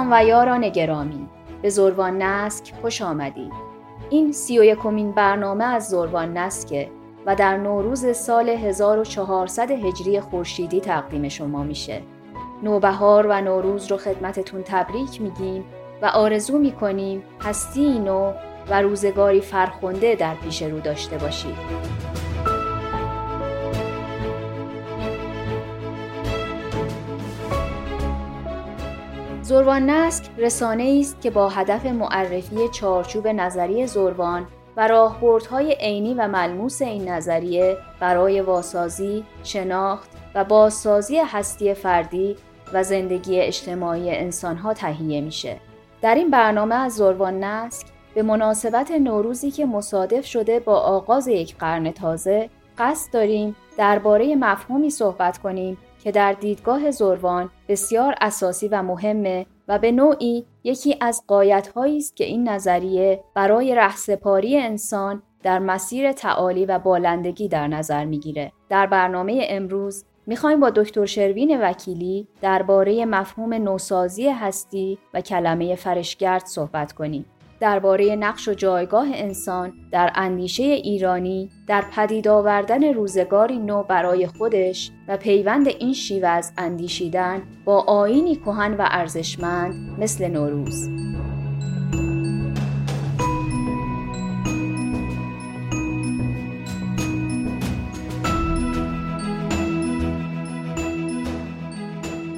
دوستان و یاران گرامی به زروان نسک خوش آمدید این سی و یکمین برنامه از زروان نسکه و در نوروز سال 1400 هجری خورشیدی تقدیم شما میشه. نوبهار و نوروز رو خدمتتون تبریک میگیم و آرزو می‌کنیم هستی نو و روزگاری فرخنده در پیش رو داشته باشید. زروان نسک رسانه است که با هدف معرفی چارچوب نظری زروان و راهبردهای عینی و ملموس این نظریه برای واسازی، شناخت و بازسازی هستی فردی و زندگی اجتماعی انسانها تهیه میشه. در این برنامه از زروان نسک به مناسبت نوروزی که مصادف شده با آغاز یک قرن تازه قصد داریم درباره مفهومی صحبت کنیم که در دیدگاه زروان بسیار اساسی و مهمه و به نوعی یکی از قایتهایی است که این نظریه برای رهسپاری انسان در مسیر تعالی و بالندگی در نظر می‌گیره. در برنامه امروز می‌خوایم با دکتر شروین وکیلی درباره مفهوم نوسازی هستی و کلمه فرشگرد صحبت کنیم. درباره نقش و جایگاه انسان در اندیشه ایرانی در پدید آوردن روزگاری نو برای خودش و پیوند این شیوه از اندیشیدن با آینی کهن و ارزشمند مثل نوروز.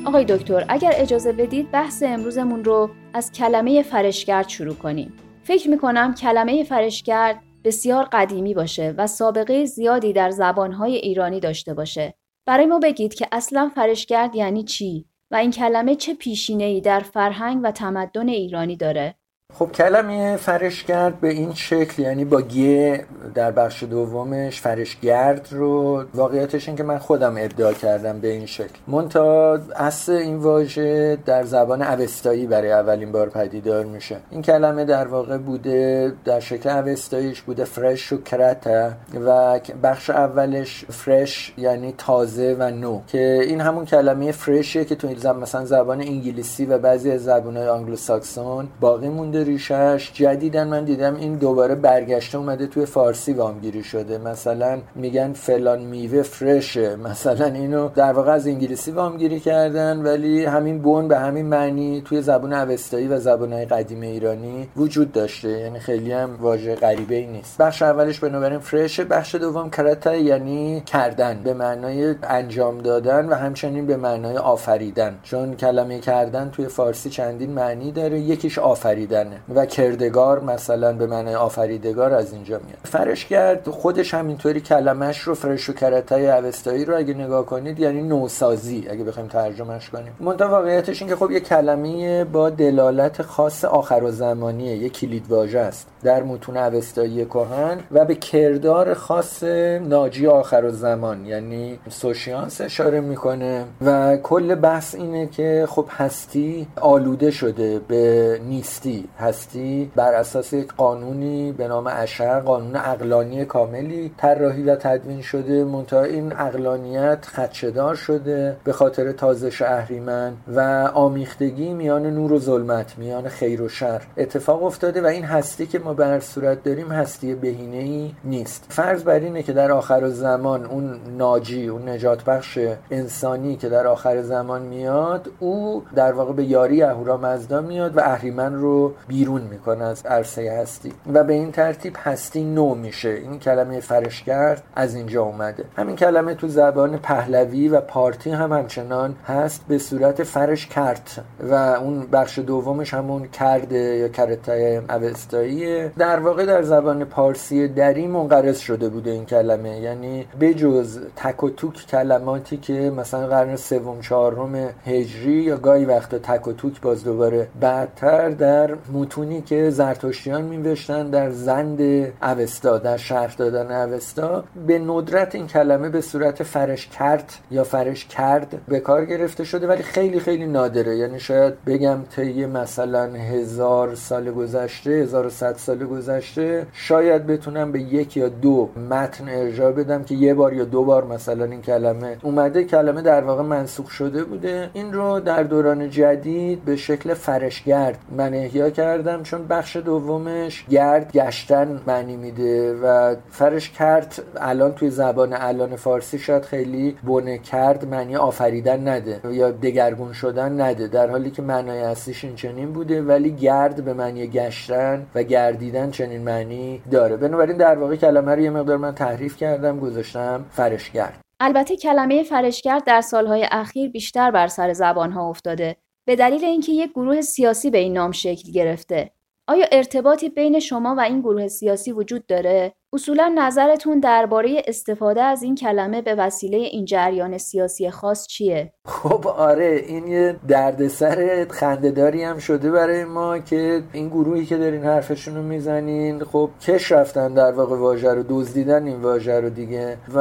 آقای دکتر اگر اجازه بدید بحث امروزمون رو از کلمه فرشگرد شروع کنیم. فکر می‌کنم کلمه فرشگرد بسیار قدیمی باشه و سابقه زیادی در زبانهای ایرانی داشته باشه. برای ما بگید که اصلا فرشگرد یعنی چی و این کلمه چه پیشینه‌ای در فرهنگ و تمدن ایرانی داره؟ خب کلمه فرشگرد به این شکل یعنی با گیه در بخش دومش فرشگرد رو. واقعیتش این که من خودم ادعا کردم به این شکل. منتها اصل این واژه در زبان اوستایی برای اولین بار پدیدار میشه. این کلمه در واقع بوده در شکل اوستاییش بوده فرش و کرته و بخش اولش فرش یعنی تازه و نو. که این همون کلمه fresh یه که تو مثلا زبان انگلیسی و بعضی از زبانهای آنگلوساکسون باقی مونده. ریشش جدیداً. من دیدم این دوباره برگشته اومده توی فارسی وامگیری شده. مثلا میگن فلان میوه fresh ه. مثلا اینو در واقع از انگلیسی وامگیری کردن ولی همین بون به همین معنی توی زبان اوستایی و زبانهای قدیم ایرانی وجود داشته. یعنی خیلی هم واژه غریبه ای نیست. بخش اولش بنابراین فرشه بخش دوم کرتا یعنی کردن. به معنای انجام دادن و همچنین به معنای آفریدن. چون کلمه کردن توی فارسی چندین معنی داره. یکیش آفریدن. و کردگار مثلا به معنای آفریدگار از اینجا میاد. فرشگرد خودش همینطوری کلمش رو فرش و کرتای اوستایی رو اگه نگاه کنید یعنی نوسازی اگه بخوایم ترجمهش کنیم. منتها واقعیتش این که خب یه کلمه با دلالت خاص آخر و زمانیه یه کلید واژه است در متون اوستایی کهن و به کردار خاص ناجی آخر و زمان یعنی سوشیانس اشاره می‌کنه. و کل بحث اینه که خب هستی آلوده شده به نیستی. هستی بر اساس یک قانونی به نام اشر قانون اقلانی کاملی طراحی و تدوین شده. منتها این اقلانیت خدشدار شده به خاطر تازش اهریمن و آمیختگی میان نور و ظلمت میان خیر و شر. اتفاق افتاده و این هستی که ما به هر صورت داریم هستی بهینه ای نیست. فرض بر اینه که در آخر زمان اون ناجی اون نجات بخش انسانی که در آخر زمان میاد او در واقع به یاری اهورامزدا میاد و اهریمن رو بیرون می‌کنه از عرصه هستی. و به این ترتیب هستی نو میشه. این کلمه فرشگرد از اینجا اومده. همین کلمه تو زبان پهلوی و پارتی هم همچنان هست به صورت فرش کرد و اون بخش دومش همون کرده یا کرتای اوستاییه در واقع در زبان پارسی دری منقرض شده بوده این کلمه. یعنی بجز تک و توک کلماتی که مثلا قرن سوم چهارم هجری یا گاهی وقتا تک و توک باز دوباره بعدتر در متونی که زرتشتیان میوشتن در زند اوستا در شرح دادن اوستا به ندرت این کلمه به صورت فرش کرد یا فرش کرد به کار گرفته شده ولی خیلی خیلی نادره. یعنی شاید بگم طی مثلا هزار سال گذشته 1100 سال گذشته شاید بتونم به یک یا دو متن ارجاع بدم که یه بار یا دو بار مثلا این کلمه اومده. کلمه در واقع منسوخ شده بوده. این رو در دوران جدید به شکل فرشگرد من احیا کردم چون بخش دومش گرد گشتن معنی میده و فرش کرد الان توی زبان الان فارسی شاید خیلی بونه کرد معنی آفریدن نده یا دگرگون شدن نده. در حالی که معنای اصلیش این چنین بوده ولی گرد به معنی گشتن و گردیدن چنین معنی داره. بنابراین در واقع کلمه رو یه مقدار من تحریف کردم گذاشتم فرشگرد البته کلمه فرشگرد در سالهای اخیر بیشتر بر سر زبانها افتاده. به دلیل اینکه یک گروه سیاسی به این نام شکل گرفته. آیا ارتباطی بین شما و این گروه سیاسی وجود داره؟ اصولا نظرتون درباره استفاده از این کلمه به وسیله این جریان سیاسی خاص چیه؟ خب آره این یه دردسر خندهداری هم شده برای ما که این گروهی که دارین حرفشون رو می‌زنین خب کش رفتن در واقع واژه رو دزدیدن این واژه رو دیگه و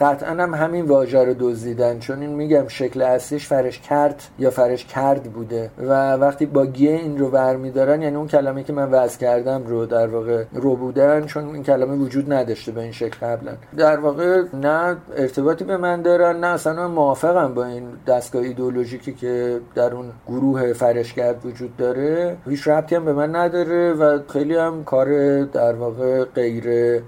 قطعا هم همین واژه رو دزدیدن چون این میگم شکل اصلیش فرش کرد یا فرش کرد بوده و وقتی با گیه این رو برمیدارن یعنی اون کلمه که من وضع کردم رو در واقع رو بودن چون این کلمه وجود نداشته به این شکل قبلا. در واقع نه ارتباطی به من دارن نه اصلا موافقم با این دستگاه ایدئولوژیکی که در اون گروه فرشگرد وجود داره. هیچ ربطی هم به من نداره و خیلی هم کار در واقع غیر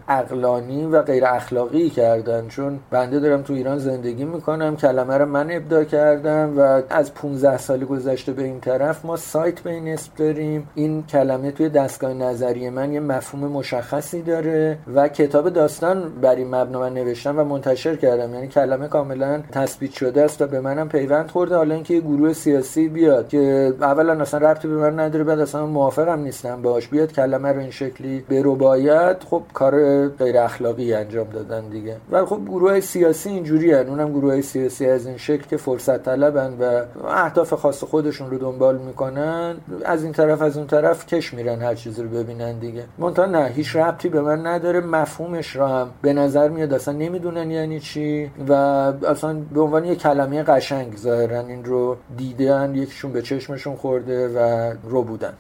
اقلانی و غیر اخلاقی کردن. چون بنده دارم تو ایران زندگی می‌کنم کلمه رو من ابدا کردم و از 15 سال گذشته به این طرف ما سایت به این اسم داریم. این کلمه توی دستگاه نظری من یه مفهوم مشخصی داره. و کتاب داستان بر این مبنا من نوشتم و منتشر کردم. یعنی کلمه کاملا تثبیت شده است و به منم پیوند خورده. حالا اینکه یه گروه سیاسی بیاد که اولا اصلا ربطی به من نداره بعد اصلا موافقم نیستم باش بیاد کلمه رو این شکلی به باید خب کار غیر اخلاقی انجام دادن دیگه. و خب گروه سیاسی اینجوری هن. اونم گروه سیاسی از این شکل که فرصت طلبن و اهداف خاص خودشون رو دنبال می‌کنن. از این طرف از اون طرف کش میرن هر چیزی رو ببینن دیگه. منتها نه هیچ ربطی به من نداره. مفهومش رو هم به نظر میاد اصلا نمی‌دونن یعنی چی و اصلا به عنوان یه کلمه قشنگ ظاهرا این رو دیدن یکیشون به چشمشون خورده و رو بودن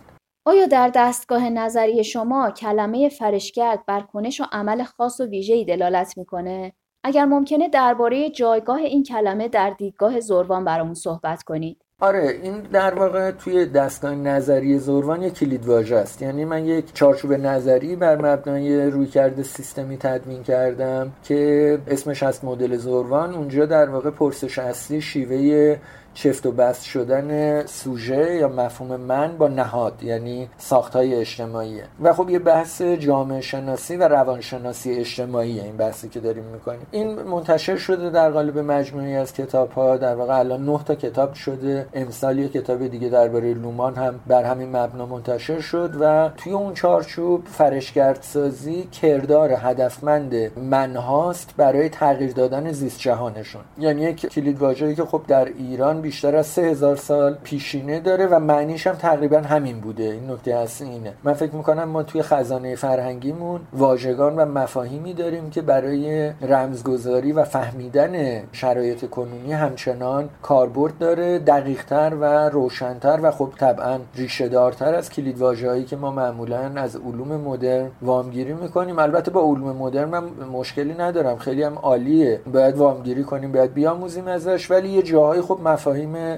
آیا در دستگاه نظری شما کلمه فرشگرد بر کنش و عمل خاص و ویژه‌ای دلالت می‌کنه؟ اگر ممکنه درباره جایگاه این کلمه در دیدگاه زروان برامون صحبت کنید. آره این در واقع توی دستگاه نظری زروان یک کلید واژه است. یعنی من یک چارچوب نظری بر مبنای رویکرد سیستمی تدوین کردم که اسمش هست مدل زروان اونجا در واقع پرسش اصلی شیوه چفت و بست شدن سوژه یا مفهوم من با نهاد یعنی ساختهای اجتماعیه و خب یه بحث جامعه شناسی و روانشناسی اجتماعی این بحثی که داریم می‌کنیم. این منتشر شده در قالب مجموعی از کتاب ها در واقع الان 9 تا کتاب شده. امسال یه کتاب دیگه درباره لومان هم بر همین مبنا منتشر شد و توی اون چارچوب فرشگرد سازی کردار هدفمند منهاست برای تغییر دادن زیست جهانشون. یعنی یک کلید واژه‌ای که خب در ایران بیشتر از سه هزار سال پیشینه داره و معنیش هم تقریبا همین بوده. این نکته اصلی اینه. من فکر می‌کنم ما توی خزانه فرهنگیمون واژگان و مفاهیمی داریم که برای رمزگذاری و فهمیدن شرایط کنونی همچنان کاربرد داره دقیقتر و روشنتر و خب طبعا ریشه دارتر از کلید واژه‌ای که ما معمولا از علوم مدرن وامگیری می‌کنیم. البته با علوم مدرن من مشکلی ندارم. خیلی هم عالیه. باید وامگیری کنیم باید بیاموزیم ازش ولی یه جاهای خب مفاهیم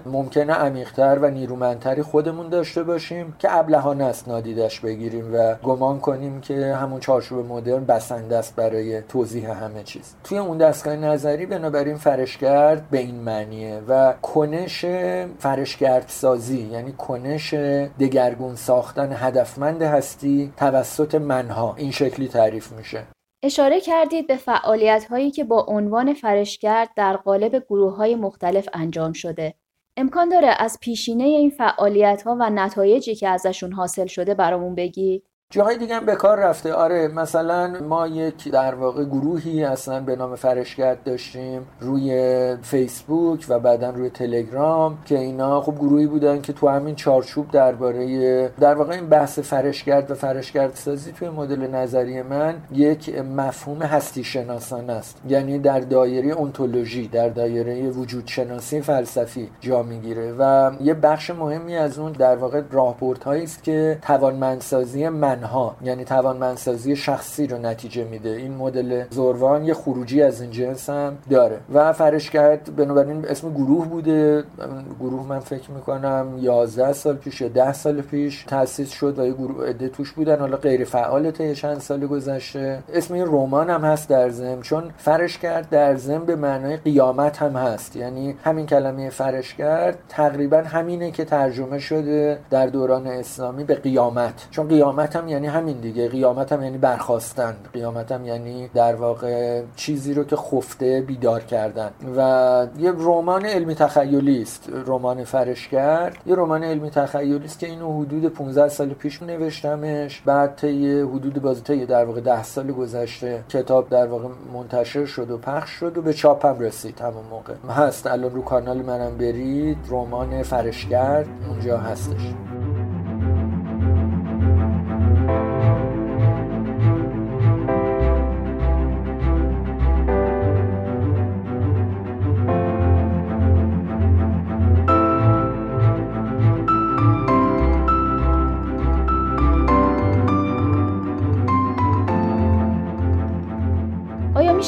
ممکنه عمیقتر و نیرومندتری خودمون داشته باشیم که ابلهانه است نادیدش بگیریم و گمان کنیم که همون چارچوب مدرن بسنده است برای توضیح همه چیز. توی اون دستگاه نظری بنابراین فرشگرد به این معنیه و کنش فرشگرد سازی یعنی کنش دگرگون ساختن هدفمند هستی توسط منها. این شکلی تعریف میشه. اشاره کردید به فعالیت هایی که با عنوان فرشگرد در قالب گروه های مختلف انجام شده. امکان داره از پیشینه این فعالیت ها و نتایجی که ازشون حاصل شده برامون بگید؟ جاهای دیگه هم به کار رفته. آره مثلا ما یک در واقع گروهی اصلا به نام فرشگرد داشتیم روی فیسبوک و بعدا روی تلگرام که اینا خب گروهی بودن که تو همین چارچوب درباره در واقع این بحث فرشگرد و فرشگرد سازی توی مدل نظری من یک مفهوم هستی شناسانه است. یعنی در دایره اونتولوژی در دایره وجود شناسی فلسفی جا می‌گیره و یه بخش مهمی از اون در واقع راهبردهایی است که توانمندسازی منها یعنی توانمندسازی شخصی رو نتیجه میده. این مدل زوروان یه خروجی از این جنس هم داره و فرشگرد بنابراین اسم گروه بوده. گروه من فکر می‌کنم 11 سال پیش یا 10 سال پیش تاسیس شد و یه گروه عده توش بودن. حالا غیر فعال تا چند سال گذشته. اسم این رمان هم هست در زم چون فرشگرد در زم به معنای قیامت هم هست. یعنی همین کلمه فرشگرد تقریبا همینه که ترجمه شده در دوران اسلامی به قیامت. چون قیامت هم یعنی همین دیگه. قیامت هم یعنی برخواستن. قیامت هم یعنی در واقع چیزی رو که خفته بیدار کردن. و یه رمان علمی تخیلی است رمان فرشگرد. یه رمان علمی تخیلی است که اینو حدود 15 سال پیش نوشتمش. بعد طی حدود باز در واقع 10 سال گذشته کتاب در واقع منتشر شد و پخش شد و به چاپم رسید همون موقع. هست. الان رو کانال منم برید. رمان فرشگرد. اونجا هستش.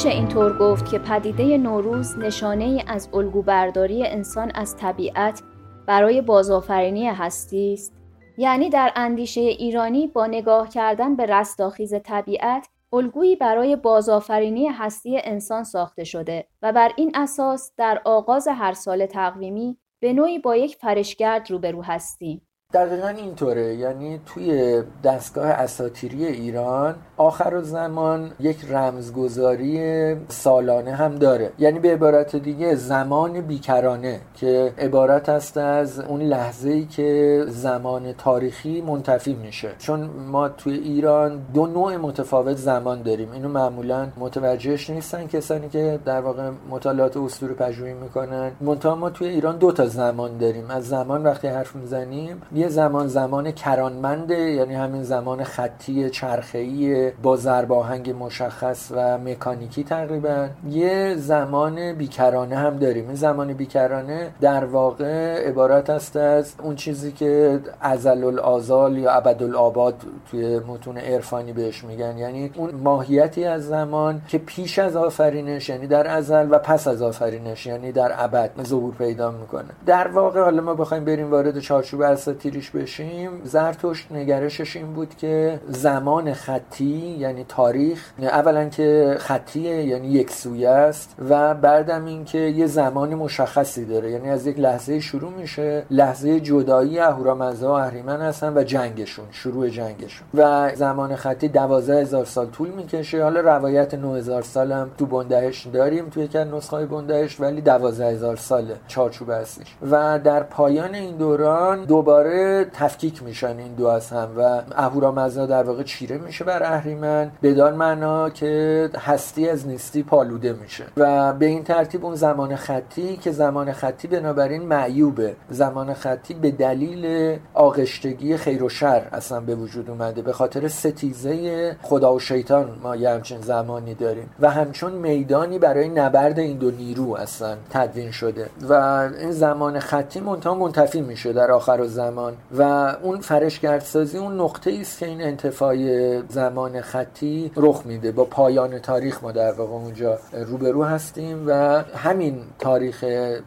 میشه اینطور گفت که پدیده نوروز نشانه از الگوبرداری انسان از طبیعت برای بازآفرینی هستی است. یعنی در اندیشه ایرانی با نگاه کردن به رستاخیز طبیعت الگویی برای بازآفرینی هستی انسان ساخته شده و بر این اساس در آغاز هر سال تقویمی به نوعی با یک فرشگرد روبرو هستیم. دقیقا اینطوره یعنی توی دستگاه اساتیری ایران آخر زمان یک رمزگذاری سالانه هم داره. یعنی به عبارت دیگه زمان بیکرانه که عبارت است از اون لحظه ای که زمان تاریخی منتفی میشه. چون ما توی ایران دو نوع متفاوت زمان داریم. اینو معمولا متوجهش نیستن کسانی که در واقع مطالعات اسطوره پژوهی می‌کنن. منتها ما توی ایران دو تا زمان داریم. از زمان وقتی حرف می‌زنیم یه زمان زمان کرانمنده یعنی همین زمان خطی چرخه‌ای با ضرب آهنگ مشخص و مکانیکی تقریبا. یه زمان بیکرانه هم داریم. این زمان بیکرانه در واقع عبارت است از اون چیزی که ازل الازال یا ابد الاباد توی متون عرفانی بهش میگن. یعنی اون ماهیتی از زمان که پیش از آفرینش یعنی در ازل و پس از آفرینش یعنی در ابد ظهور پیدا می‌کنه. در واقع حالا ما بخوایم بریم وارد چارچوب اساطیریش بشیم زرتشت نگرشش این بود که زمان خطی یعنی تاریخ اولا که خطیه یعنی یک سویه است و بعدم اینکه یه زمان مشخصی داره. یعنی از یک لحظه شروع میشه لحظه جدایی اهورامزدا و اهریمن هستن و جنگشون شروع جنگشون. و زمان خطی دوازده هزار سال طول می‌کشه. حالا روایت 9000 سال هم تو بندهش داریم توی یک نسخه بندهش ولی دوازده هزار ساله چارچوب هستش. و در پایان این دوران دوباره تفکیک میشن این دو از هم و اهورامزدا در واقع چیره میشه بر اهریمن. بدان معنا که هستی از نیستی پالوده میشه. و به این ترتیب اون زمان خطی که زمان خطی بنابراین معیوبه. زمان خطی به دلیل آغشتگی خیر و شر اصلا به وجود اومده. به خاطر ستیزه خدا و شیطان ما یه همچین زمانی داریم. و همچون میدانی برای نبرد این دو نیرو اصلا تدوین شده. و این زمان خطی منتها منتفی میشه در آخر زمان. و اون فرشگردسازی اون نقطه است که این انتفاع زمان خطی رخ میده. با پایان تاریخ ما در واقع اونجا روبرو هستیم و همین تاریخ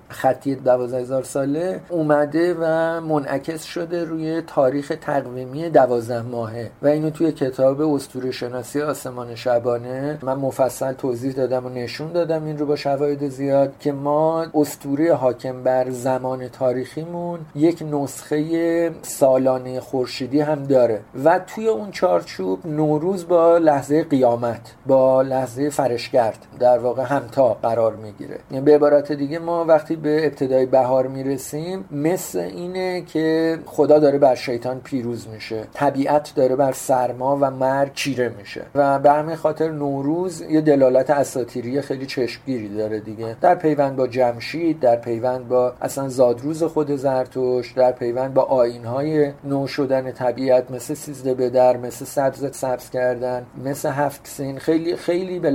خطی دوازده هزار ساله اومده و منعکس شده روی تاریخ تقویمی دوازده ماهه. و اینو توی کتاب اسطوره شناسی آسمان شبانه من مفصل توضیح دادم و نشون دادم. این رو با شواهد زیاد که ما اسطوره حاکم بر زمان تاریخیمون یک نسخه سالانه خورشیدی هم داره. و توی اون چارچوب نوروز با لحظه قیامت با لحظه فرشگرد در واقع همتا قرار می‌گیره. یعنی به عبارت دیگه ما وقتی به ابتدای بهار می‌رسیم مثل اینه که خدا داره بر شیطان پیروز میشه. طبیعت داره بر سرما و مرگ چیره میشه. و به همین خاطر نوروز یه دلالت اساطیری خیلی چشمگیری داره دیگه. در پیوند با جمشید در پیوند با اصلا زادروز خود زرتوش در پیوند با آینهای نو شدن طبیعت مثل سیزده بدر مثل سبز سبز کردن مثل هفت سین خیلی خیلی به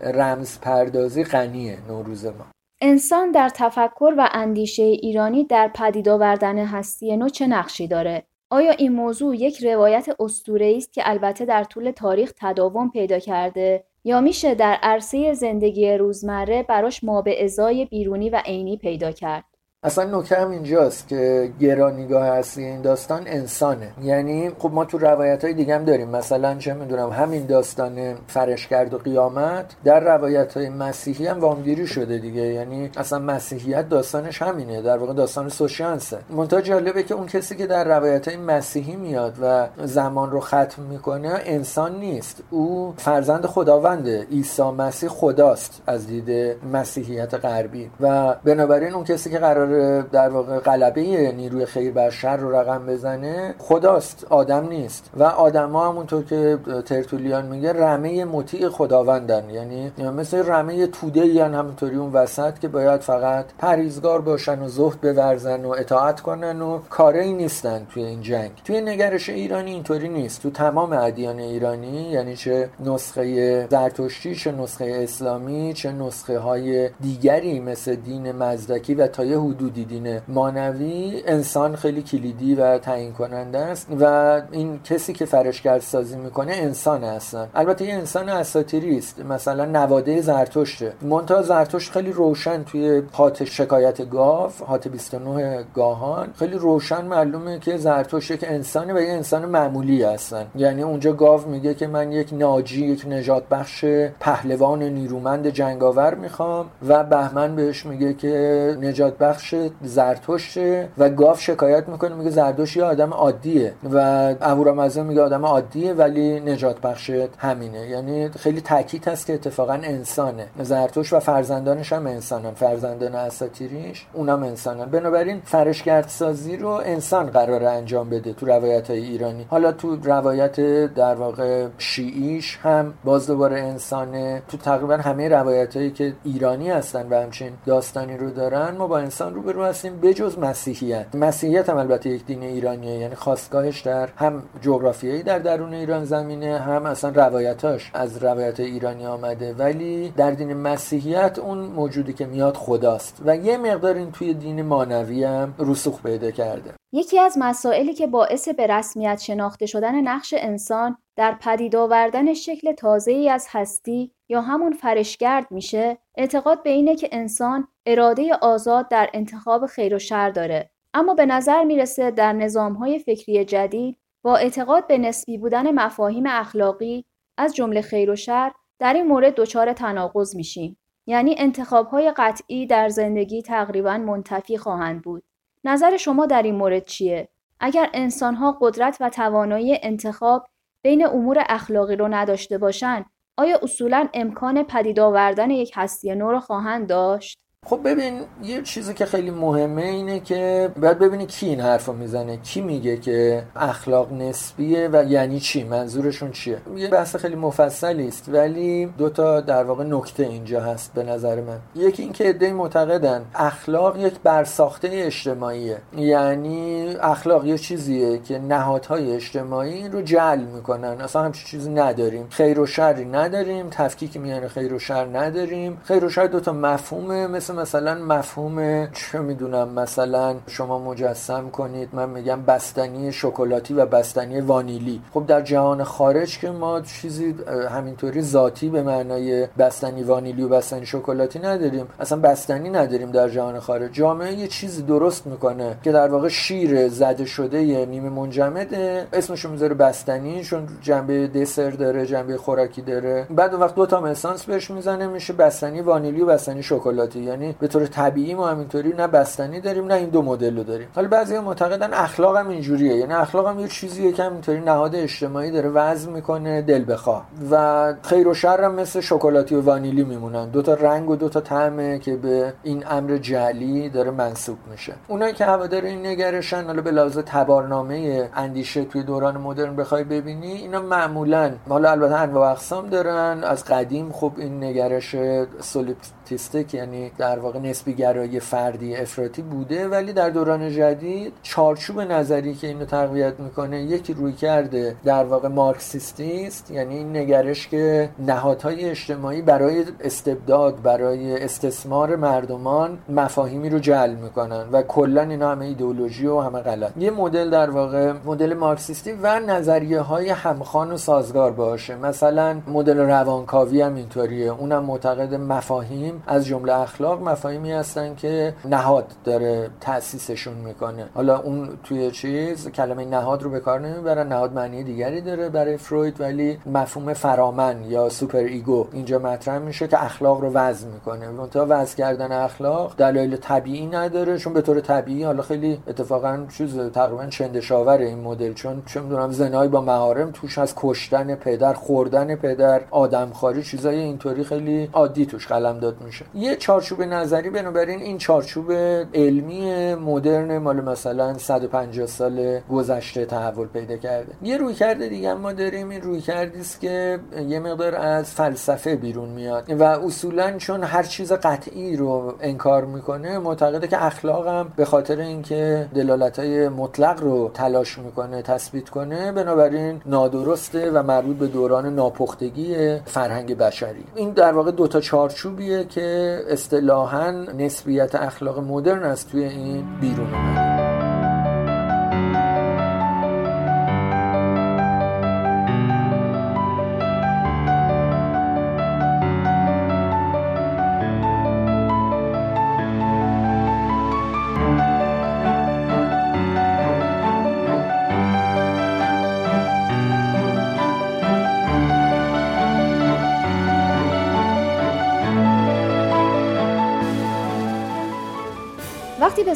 رمز پردازی غنیه نوروز ما انسان در تفکر و اندیشه ایرانی در پدید آوردن هستی نو چه نقشی داره؟ آیا این موضوع یک روایت اسطوره‌ای است که البته در طول تاریخ تداوم پیدا کرده یا میشه در عرصه زندگی روزمره براش ما به ازای بیرونی و عینی پیدا کرد؟ اصلا نکته هم اینجاست که گرانیگاه اصلی این داستان انسانه. یعنی خب ما تو روایت های دیگه هم داریم. مثلا چه می‌دونم همین داستان فرشگرد و قیامت در روایت های مسیحی هم وامگیری شده دیگه. یعنی اصلا مسیحیت داستانش همینه. در واقع داستان سوشانسه منتها جالبه که اون کسی که در روایت های مسیحی میاد و زمان رو ختم می‌کنه انسان نیست. او فرزند خداونده. عیسی مسیح خداست از دید مسیحیت غربی. و بنابراین اون کسی که قرار در واقع غلبه نیروی خیر بر شر رو رقم بزنه خداست آدم نیست. و آدما همونطور که ترتولیان میگه رمه مطیع خداوندن. یعنی مثل رمه توده ای همونطوری اون وسط که باید فقط پریزگار باشن و زهد بورزن و اطاعت کنن و کاری نیستن توی این جنگ. توی نگرش ایرانی اینطوری نیست. تو تمام ادیان ایرانی یعنی چه نسخه زرتشتی چه نسخه اسلامی چه نسخه های دیگری مثل دین مزدکی و تا یه حدودی دین مانوی انسان خیلی کلیدی و تعیین کننده است و این کسی که فرشگرد سازی می‌کنه انسان هستن البته یه انسان اساطیری است. مثلا نواده زرتشته. مونتا زرتشت خیلی روشن توی هات شکایت گاو هات 29 گاهان. خیلی روشن معلومه که زرتشت یک انسانه و یه انسان معمولی هستن. یعنی اونجا گاو میگه که من یک ناجی یک نجات بخش پهلوان نیرومند جنگاور می‌خوام و بهمن بهش میگه که نجات بخش زرتشته و گاف شکایت می‌کنه میگه زردوش یه آدم عادیه و اهورامزدا میگه آدم عادیه ولی نجات بخش همینه. یعنی خیلی تاکید هست که اتفاقا انسانه. زرتوش و فرزندانش هم انسانن. فرزندان اساطیریش اونم انسانن. بنابراین فرشگرد سازی رو انسان قرار انجام بده تو روایت های ایرانی. حالا تو روایت در واقع شیعیش هم باز دوباره انسانه. تو تقریبا همه روایت هایی که ایرانی هستن و همچین داستانی رو دارن ما با انسان روبرو هستیم بجز مسیحیت. مسیحیت هم البته یک دین ایرانیه یعنی خواستگاهش در هم جغرافیایی در درون ایران زمینه هم اصلا روایتاش از روایت ایرانی آمده. ولی در دین مسیحیت اون موجودی که میاد خداست. و یه مقدار این توی دین مانوی هم رسوخ پیدا کرده. یکی از مسائلی که باعث به رسمیت شناخته شدن نقش انسان در پدید آوردن شکل تازه ای از هستی یا همون فرشگرد میشه اعتقاد به اینه که انسان اراده آزاد در انتخاب خیر و شر داره. اما به نظر می‌رسه در نظامهای فکری جدید با اعتقاد به نسبی بودن مفاهیم اخلاقی از جمله خیر و شر در این مورد دچار تناقض میشیم. یعنی انتخابهای قطعی در زندگی تقریبا منتفی خواهند بود. نظر شما در این مورد چیه؟ اگر انسانها قدرت و توانایی انتخاب بین امور اخلاقی رو نداشته باشند آیا اصولا امکان پدید آوردن یک هستی نو را خواهند داشت؟ خب ببین یه چیزی که خیلی مهمه اینه که باید ببینی کی این حرفو می‌زنه کی میگه که اخلاق نسبیه و یعنی چی منظورشون چیه؟ یه بحث خیلی مفصلی است ولی دو تا در واقع نکته اینجا هست به نظر من. یکی اینکه ایده معتقدن اخلاق یک برساخته اجتماعیه. یعنی اخلاق یه چیزیه که نهادهای اجتماعی رو جعل می‌کنن. اصلا همچین چیزی نداریم. خیر و شری نداریم تفکیک میان خیر و شر نداریم. خیر و شر دو تا مفهومه مثل مثلا مفهوم چه می‌دونم مثلا شما مجسم کنید من میگم بستنی شکلاتی و بستنی وانیلی. خب در جهان خارج که ما چیزی همینطوری ذاتی به معنای بستنی وانیلی و بستنی شکلاتی نداریم. اصلا بستنی نداریم در جهان خارج. جامعه یه چیزی درست می‌کنه که در واقع شیر زده شده نیمه منجمده اسمشو می‌ذاره بستنی چون جنبه دسر داره جنبه خوراکی داره. بعد اون وقت دو تا اسانس بهش می‌زنه میشه بستنی وانیلی و بستنی شکلاتی. یعنی یعنی به طور طبیعی ما همینطوری نه بستنی داریم نه این دو مدل رو داریم. حالا بعضی معتقدن اخلاق هم اینجوریه. یعنی اخلاق هم یه چیزیه که همینطوری نهاد اجتماعی داره وزن می‌کنه دل بخواه. و خیر و شر هم مثل شکلاتی و وانیلی میمونن. دو تا رنگ و دو تا طعمه که به این امر جعلی داره منصوب میشه. اونایی که هوادار این نگرشن حالا به لحاظ تبارنامه اندیشه توی دوران مدرن بخوای ببینی اینا معمولا حالا البته انواع اقسام دارن. از قدیم خب این نگرش solipsistic یعنی در واقع نسبی گرایی فردی افراطی بوده ولی در دوران جدید چارچوب نظری که اینو تقویت می‌کنه یکی رویکرد در واقع مارکسیستی است یعنی این نگرش که نهادهای اجتماعی برای استبداد برای استثمار مردمان مفاهیمی رو جعل می‌کنن و کلا اینا همه ایدئولوژی و همه غلط. یه مدل در واقع مدل مارکسیستی و نظریه های همخوان و سازگار باشه. مثلا مدل روانکاوی هم اینطوریه. اونم معتقده مفاهیم از جمله اخلاق مفاهیمی هستن که نهاد داره تاسیسشون می‌کنه. حالا اون توی چیز کلمه نهاد رو به کار نمی‌برن. نهاد معنی دیگری داره برای فروید ولی مفهوم فرامن یا superego اینجا مطرح میشه که اخلاق رو وضع می‌کنه. منتها وضع کردن اخلاق دلایل طبیعی نداره چون به طور طبیعی حالا خیلی اتفاقا چیز تقریبا چندش‌آوره این مدل. چون چه می‌دونم زنای با محارم توش از کشتن پدر خوردن پدر آدمخواری چیزای اینطوری خیلی عادی توش قلمداد میشه. یه چارچوب نظری بنابراین این چارچوب علمی مدرن مال مثلا 150 سال گذشته تحول پیدا کرده. یه رویکرد دیگه ما داریم این روی است که یه مقدار از فلسفه بیرون میاد و اصولا چون هر چیز قطعی رو انکار می‌کنه معتقده که اخلاق هم به خاطر اینکه دلالت های مطلق رو تلاش می‌کنه تثبیت کنه بنابراین نادرسته و مربوط به دوران ناپختگی فرهنگ بشری. این در واقع دوتا چارچوبیه که اصطلاحا نسبیت اخلاق مدرن است توی این بیرون اومده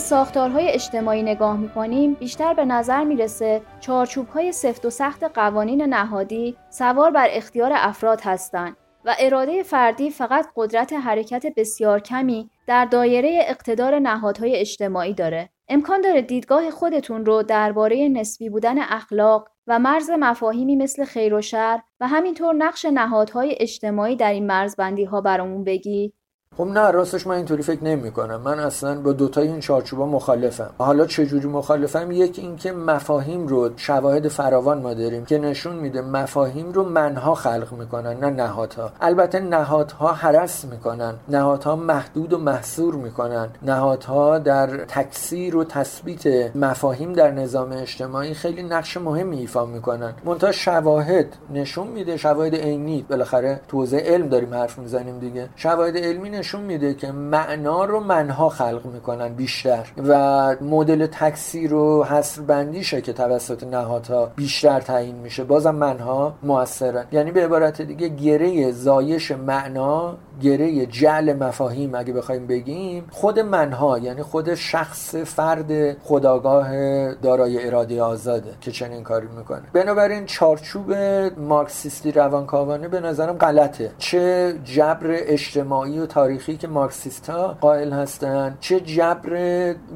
ساختارهای اجتماعی نگاه می‌کنیم بیشتر به نظر می‌رسه چارچوبهای سفت و سخت قوانین نهادی سوار بر اختیار افراد هستند و اراده فردی فقط قدرت حرکت بسیار کمی در دایره اقتدار نهادهای اجتماعی داره. امکان داره دیدگاه خودتون رو درباره نسبی بودن اخلاق و مرز مفاهیمی مثل خیر و شر و همینطور نقش نهادهای اجتماعی در این مرزبندی ها برامون بگید؟ خب نه راستش من اینطوری فکر نمی کنم من اصلا با دوتای این چارچوبا مخالفم. حالا چجوری مخالفم؟ یک اینکه مفاهیم رو شواهد فراوان ما داریم که نشون میده مفاهیم رو منها خلق می‌کنن نه نهادها. البته نهادها حرس می‌کنن. نهادها محدود و محصور می‌کنن. نهادها در تکثیر و تثبیت مفاهیم در نظام اجتماعی خیلی نقش مهمی ایفا می‌کنن. منتها شواهد نشون میده. شواهد عینی بالاخره تو علم داریم حرف می‌زنیم دیگه. شواهد علمی نشون میده که معنا رو منها خلق می‌کنن بیشتر و مدل تکثیر و حصر بندیشه که توسط نهادها بیشتر تعیین میشه. بازم منها موثرن. یعنی به عبارت دیگه گره زایش معنا گره جعل مفاهیم اگه بخوایم بگیم خود منها یعنی خود شخص فرد خداگاه دارای اراده آزاده که چنین کاری می‌کنه. بنابراین چارچوب مارکسیستی روانکاوانه به نظرم غلطه. چه جبر اجتماعی و تاریخی که مارکسیست ها قائل هستن چه جبر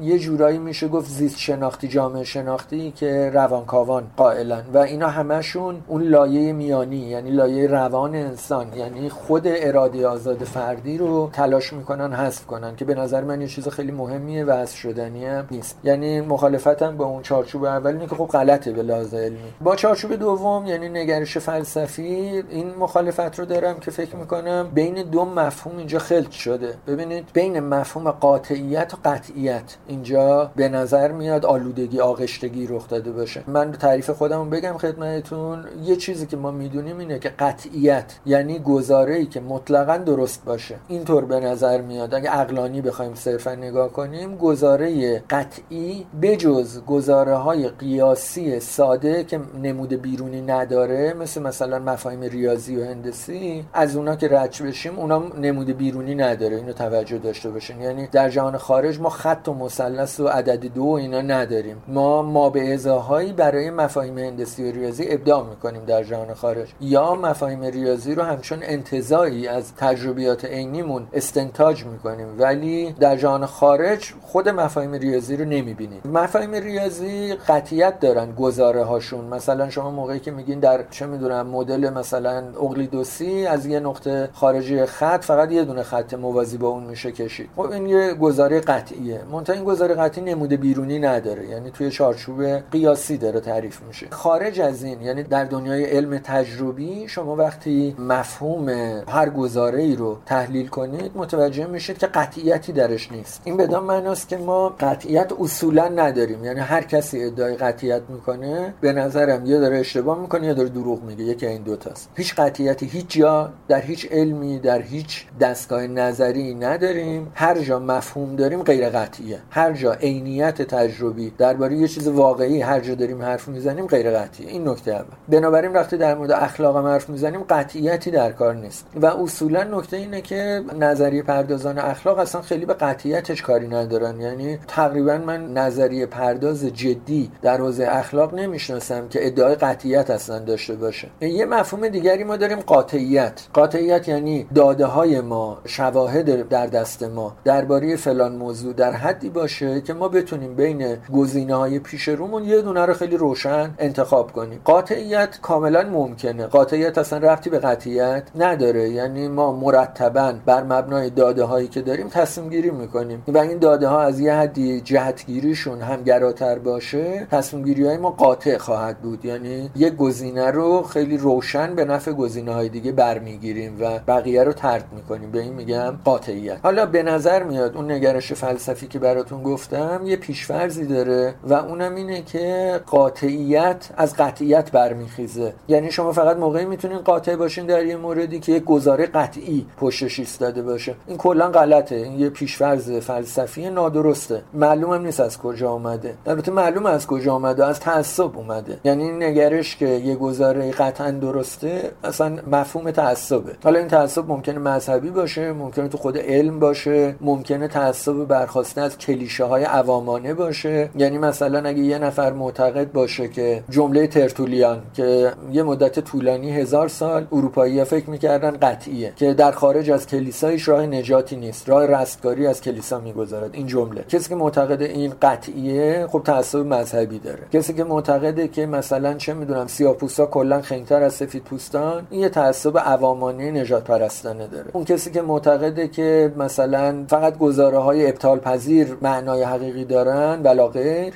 یه جورایی میشه گفت زیست شناختی جامعه شناختی که روانکاوان قائلن. و اینا همشون اون لایه میانی یعنی لایه روان انسان یعنی خود اراده آزاد فردی رو تلاش می‌کنن حذف کنن که به نظر من یه چیز خیلی مهمیه و حذف شدنی هم نیست. یعنی مخالفتم با اون چارچوب اول اینه که خب غلطه به علمی. با چارچوب دوم یعنی نگرش فلسفی این مخالفت رو دارم که فکر می‌کنم بین دو مفهوم اینجا شده. ببینید بین مفهوم قاطعیت و قطعیت اینجا به نظر میاد آلودگی آغشتگی رخ داده باشه. من تعریف خودم بگم خدمتتون یه چیزی که ما می‌دونیم اینه که قطعیت یعنی گزاره که مطلقا درست باشه. اینطور به نظر میاد. اگه عقلانی بخوایم صرفا نگاه کنیم گزاره قطعی بجز گزاره های قیاسی ساده که نمود بیرونی نداره مثل مثلا مفاهیم ریاضی و هندسی از اونا که رچ بشیم اونا نمود بیرونی بیرونی نداره اینو توجه داشته باشین. یعنی در جهان خارج ما خط و مثلث و عدد دو اینا نداریم. ما ما به ازاهایی برای مفاهیم هندسی و ریاضی ابداع می‌کنیم در جهان خارج. یا مفاهیم ریاضی رو همچون انتظایی از تجربیات عینیمون استنتاج می‌کنیم. ولی در جهان خارج خود مفاهیم ریاضی رو نمی‌بینیم. مفاهیم ریاضی قطیت دارن گزاره هاشون مثلا شما موقعی که میگین در چه می‌دونم مدل مثلا اقلیدوسی از یه نقطه خارجی خط فقط یه دونه خط موازی با اون میشه کشید. خب این یه گزاره قطعیه. منتها این گزاره قطعی نموده بیرونی نداره. یعنی توی چارچوب قیاسی داره تعریف میشه. خارج از این یعنی در دنیای علم تجربی شما وقتی مفهوم هر گزاره ای رو تحلیل کنید متوجه میشید که قطعیتی درش نیست. این بدان معناست که ما قطعیت اصولا نداریم. یعنی هر کسی ادعای قطعیت می‌کنه به نظرم یا داره اشتباه می‌کنه یا داره دروغ میگه. یکی این دوتاست هیچ قطعیتی هیچ جا در هیچ علمی در هیچ دستگاه نظری نداریم. هر جا مفهوم داریم غیر قطعیه. هر جا عینیت تجربی درباره یه چیز واقعی هر جا داریم حرف می‌زنیم غیر قطعیه. این نکته اول. بنابراین وقتی در مورد اخلاق حرف می‌زنیم قطعیتی در کار نیست. و اصولا نکته اینه که نظریه پردازان اخلاق اصلا خیلی به قطعیتش کاری ندارن. یعنی تقریبا من نظریه پرداز جدی در حوزه اخلاق نمی‌شناسم که ادعای قطعیت اصلا داشته باشه. یه مفهوم دیگری ما داریم قاطعیت. قاطعیت یعنی داده های ما شواهد در دست ما درباره فلان موضوع در حدی باشه که ما بتونیم بین گزینه های پیش رومون یه دونه رو خیلی روشن انتخاب کنیم. قاطعیت کاملا ممکنه. قاطعیت اصلا رفتی به قطعیت نداره. یعنی ما مرتبا بر مبنای داده هایی که داریم تصمیم گیری می‌کنیم. و این داده ها از یه حدی جهتگیریشون هم گراتر باشه تصمیم گیری های ما قاطع خواهد بود. یعنی یه گزینه رو خیلی روشن به نفع گزینه های دیگه برمیگیریم و بقیه رو ترک می‌کنیم. به این میگم قاطعیت. حالا به نظر میاد اون نگرش فلسفی که براتون گفتم یه پیشفرزی داره و اونم اینه که قاطعیت از قطعیت برمیخیزه. یعنی شما فقط موقعی می‌تونین قاطع باشین در یه موردی که یک گزاره قطعی پشتش ایستاده باشه. این کلا غلطه. این یه پیشفرز فلسفی نادرسته. معلومم نیست از کجا اومده. البته معلوم از کجا اومده. از تعصب اومده. یعنی این نگرش که یه گزاره قطعا درسته اصلا مفهوم تعصبه. حالا این تعصب ممکنه مذهبی باشه ممکنه تو خود علم باشه ممکنه تعصب برخواسته از کلیشه های عوامانه باشه. یعنی مثلا اگه یه نفر معتقد باشه که جمله ترتولیان که یه مدت طولانی هزار سال اروپایی فکر می‌کردن قطعیه که در خارج از کلیسا هیچ راه نجاتی نیست راه رستگاری از کلیسا می‌گذارد. این جمله. کسی که معتقد این قطعیه خب تعصب مذهبی داره. کسی که معتقده که مثلا چه می‌دونم سیاپوستا کلا خنگتر از سفید پوستان این یه تعصب عوامانه نجات پرستانه داره. اون کسی که معتقده که مثلا فقط گزاره های ابطال پذیر معنای حقیقی دارن ولا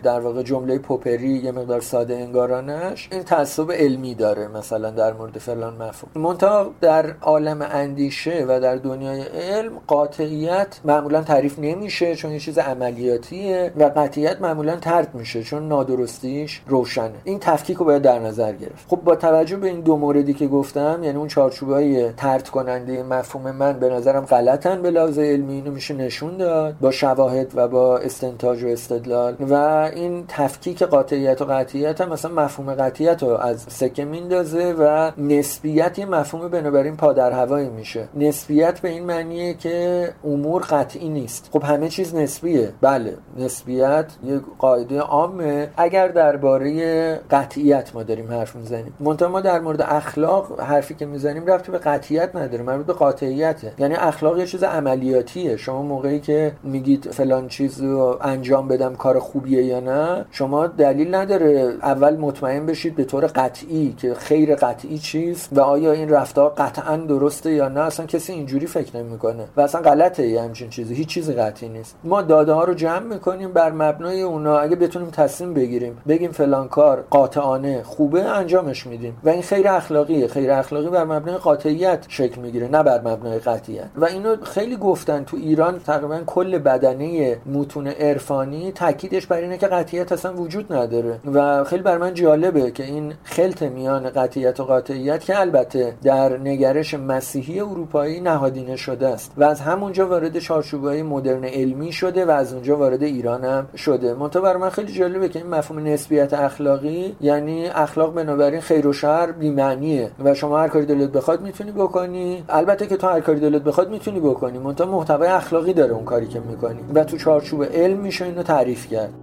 در واقع جمله پوپری یه مقدار ساده انگارانش. این تعصب علمی داره مثلا در مورد فلان مفهوم. منتها در عالم اندیشه و در دنیای علم قاطعیت معمولا تعریف نمیشه چون یه چیز عملیاتیه و قطعیت معمولا ترد میشه چون نادرستیش روشنه. این تفکیک رو باید در نظر گرفت. خب با توجه به این دو موردی که گفتم یعنی اون چارچوبای ترد کننده مفهوم من به نظرم غلطن به لحاظ علمی اینو میشه نشون داد با شواهد و با استنتاج و استدلال. و این تفکیک قاطعیت و قطعیت هم مثلا مفهوم قطعیت رو از سکه میندازه و نسبیت یه مفهوم بنابراین پادر هوایی میشه. نسبیت به این معنیه که امور قطعی نیست. خب همه چیز نسبیه. بله نسبیت یه قاعده عامه. اگر درباره قطعیت ما داریم حرف می‌زنیم. منتها ما در مورد اخلاق حرفی که می‌زنیم رفتی به قطعیت نداره مربوط به قاطعیته. یعنی اخلاق یه چیز عملیاتیه. شما موقعی که میگید فلان چیز رو انجام بدم کار خوبیه یا نه شما دلیل نداره. اول مطمئن بشید به طور قطعی که خیر قطعی چیست و آیا این رفتار قطعا درسته یا نه. اصلا کسی اینجوری فکر نمی‌کنه و اصلا غلطه یه همچین چیزی. هیچ چیزی قطعی نیست. ما داده ها رو جمع می‌کنیم بر مبنای اونا. اگه بتونیم تصمیم بگیریم بگیم فلان کار قاطعانه خوبه انجامش میدیم. و این خیر اخلاقیه. خیر اخلاقی بر مبنای قاطعیت شکل می‌گیره نه بر مبنای قطعیت. و اینو خیلی گفتن تو ایران تقریبا کل بدنه متون عرفانی تاکیدش بر اینه که قطعیت اصلا وجود نداره. و خیلی بر من جالبه که این خلط میان قطعیت و قاطعیت که البته در نگرش مسیحی اروپایی نهادینه شده است. و از همونجا وارد چارچوبای مدرن علمی شده و از اونجا وارد ایران هم شده. منتها بر من خیلی جالبه که این مفهوم نسبیت اخلاقی یعنی اخلاق بنابراین خیر و شر بی معنیه و شما هر کاری دلت بخواد می‌تونی بکنی. البته که تو هر کاری دلت بخواد اعتقاد می‌تونی بکنی. منتها محتوای اخلاقی داره اون کاری که می‌کنی. و تو چارچوب علم میشه اینو تعریف کرد.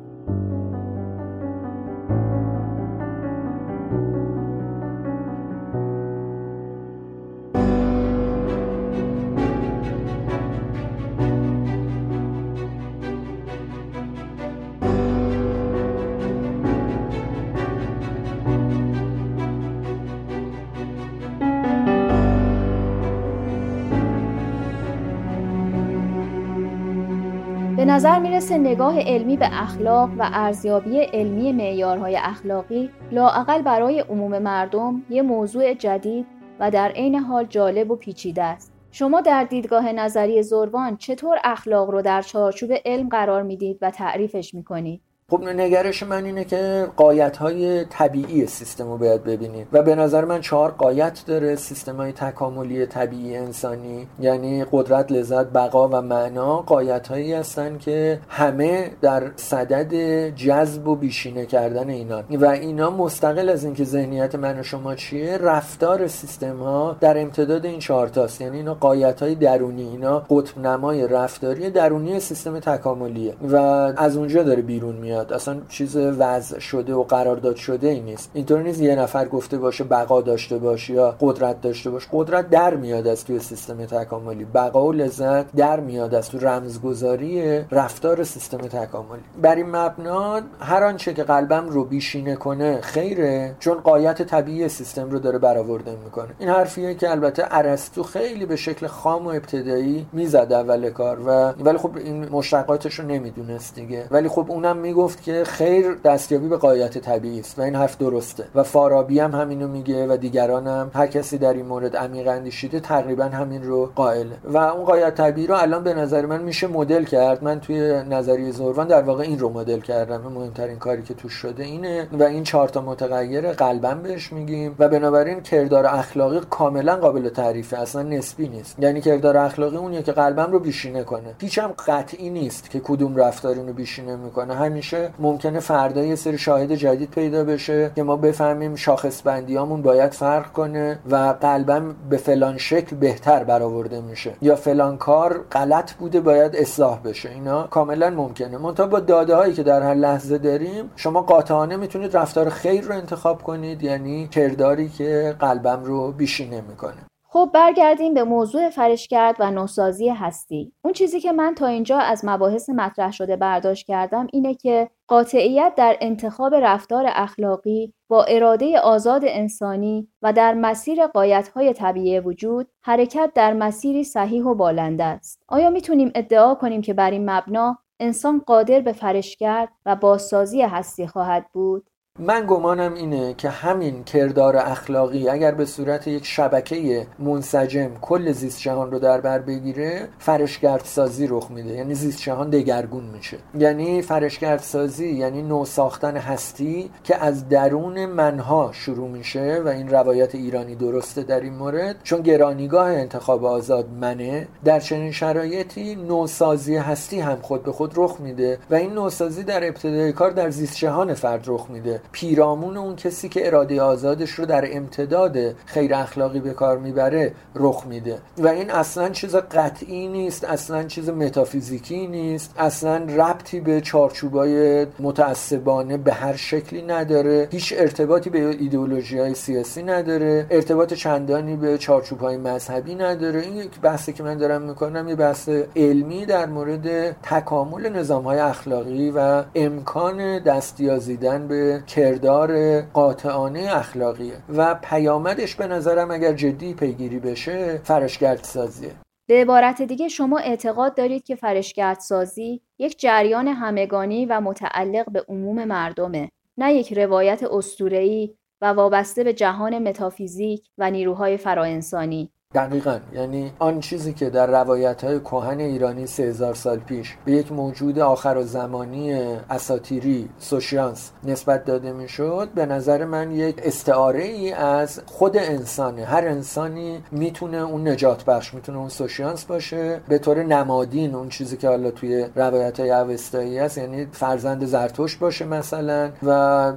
می‌رسه نگاه علمی به اخلاق و ارزیابی علمی معیارهای اخلاقی لااقل برای عموم مردم یه موضوع جدید و در عین حال جالب و پیچیده است. شما در دیدگاه نظری زروان چطور اخلاق رو در چارچوب علم قرار می‌دید و تعریفش می‌کنید؟ خب نگرش من اینه که قایت های طبیعی سیستم رو باید ببینید و به نظر من چهار قایت داره سیستم های تکاملی طبیعی انسانی یعنی قدرت لذت بقا و معنا. قایت هایی هستن که همه در صدد جذب و بیشینه کردن اینا. و اینا مستقل از اینکه ذهنیت من و شما چیه رفتار سیستم ها در امتداد این چهار تاست. یعنی اینا قایت های درونی اینا قطب نمای رفتاری درونی سیستم تکاملیه. و از اونجا داره بیرون میاد. اصلا چیز وضع شده و قرارداد شده ای نیست. اینطور نیست یه نفر گفته باشه بقا داشته باشه یا قدرت داشته باشه قدرت در میاد از توی سیستم تکاملی. بقا و لذت در میاد از تو رمزگذاری رفتار سیستم تکاملی. بر این مبنا هر آنچه که قلبم رو بیشینه کنه خیره چون قایت طبیعی سیستم رو داره برآورده می‌کنه. این حرفیه که البته ارسطو خیلی به شکل خام و ابتدایی می‌زد اول کار و ولی خب این مشتقاتش رو نمی‌دونست دیگه. ولی خب اونم می‌گفت که خیر دستیابی به قایت طبیعی است و این حرف درسته. و فارابی هم همینو میگه و دیگران هم. هر کسی در این مورد عمیق اندیشیده تقریبا همین رو قائله و اون قایت طبیعی رو الان به نظر من میشه مدل کرد. من توی نظریه زوروان در واقع این رو مدل کردم. مهمترین کاری که توش شده اینه. و این چهار تا متغیر قلبا بهش میگیم. و بنابراین کردار اخلاقی کاملا قابل تعریفه اصلا نسبی نیست. یعنی کردار اخلاقی اونیه که قلبم رو بیشینه کنه. هیچم قطعی نیست که کدوم رفتار رو بیشینه می‌کنه. همیشه ممکنه فردا یه سری شاهد جدید پیدا بشه که ما بفهمیم شاخص بندیامون باید فرق کنه و قلبا به فلان شکل بهتر برآورده میشه. یا فلان کار غلط بوده باید اصلاح بشه. اینا کاملا ممکنه. منتها با داده هایی که در هر لحظه داریم شما قاطعانه می‌تونید رفتار خیر رو انتخاب کنید یعنی کرداری که قلبم رو بیشینه می‌کنه خب برگردیم به موضوع فرشگرد و نوسازی هستی. اون چیزی که من تا اینجا از مباحث مطرح شده برداشت کردم اینه که قاطعیت در انتخاب رفتار اخلاقی با اراده آزاد انسانی و در مسیر قایتهای طبیعی وجود حرکت در مسیری صحیح و بالنده است. آیا می‌تونیم ادعا کنیم که بر این مبنا انسان قادر به فرشگرد و بازسازی هستی خواهد بود؟ من گمانم اینه که همین کردار اخلاقی اگر به صورت یک شبکه منسجم کل زیست جهان رو در بر بگیره فرشگرد سازی رخ میده. یعنی زیست جهان دگرگون میشه. یعنی فرشگرد سازی یعنی نو ساختن هستی که از درون منها شروع میشه و این روایت ایرانی درسته در این مورد. چون گرانیگاه انتخاب آزاد منه در چنین شرایطی نوسازی هستی هم خود به خود رخ میده و این نوسازی در ابتدای کار در زیست جهان فرد رخ میده. پیرامون اون کسی که اراده آزادش رو در امتداد خیر اخلاقی به کار می‌بره رخ میده. و این اصلا چیز قطعی نیست اصلا چیز متافیزیکی نیست اصلا ربطی به چارچوبای متعصبانه به هر شکلی نداره هیچ ارتباطی به ایدئولوژی های سیاسی نداره ارتباط چندانی به چارچوب های مذهبی نداره. این یک بحثی که من دارم می‌کنم یه بحث علمی در مورد تکامل نظام های اخلاقی و امکان دستیازیدن به کردار قاطعانه اخلاقیه و پیامدش به نظرم اگر جدی پیگیری بشه فرشگرد سازیه به عبارت دیگه شما اعتقاد دارید که فرشگرد سازی یک جریان همگانی و متعلق به عموم مردمه نه یک روایت اسطوره‌ای و وابسته به جهان متافیزیک و نیروهای فراانسانی دقیقا. یعنی آن چیزی که در روایت های کهن ایرانی سه هزار سال پیش به یک موجود آخر و زمانی اساتیری سوشیانس نسبت داده می‌شد به نظر من یک استعاره ای از خود انسانه. هر انسانی می‌تونه اون نجات بخش می‌تونه اون سوشیانس باشه. به طور نمادین اون چیزی که حالا توی روایت های اوستایی هست یعنی فرزند زرتوش باشه مثلا و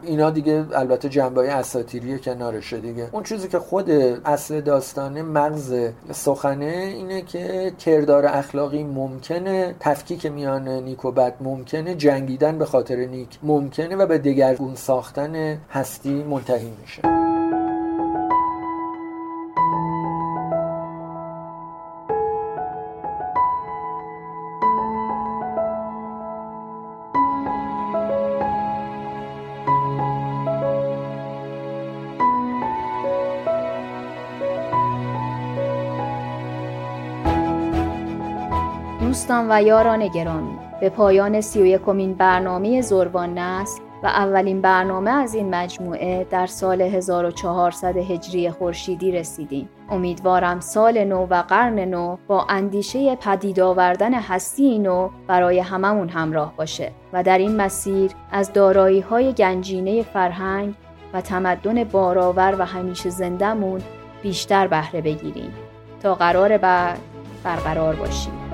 اینا دیگه البته جنبه اساتیری کنارشه دیگه. اون چیزی که خود اصل داستانه مغز مرز سخنه اینه که کردار اخلاقی ممکنه تفکیک میان نیک و بد ممکنه جنگیدن به خاطر نیک ممکنه و به دگرگون ساختن هستی منتهی میشه. دوستان و یاران گرامی به پایان سی و یکمین برنامه زربان نسل و اولین برنامه از این مجموعه در سال 1400 هجری خورشیدی رسیدیم. امیدوارم سال نو و قرن نو با اندیشه پدید آوردن هستی نو برای هممون همراه باشه و در این مسیر از دارایی های گنجینه فرهنگ و تمدن بارآور و همیشه زندهمون بیشتر بهره بگیریم تا قرار بعد برقرار باشیم.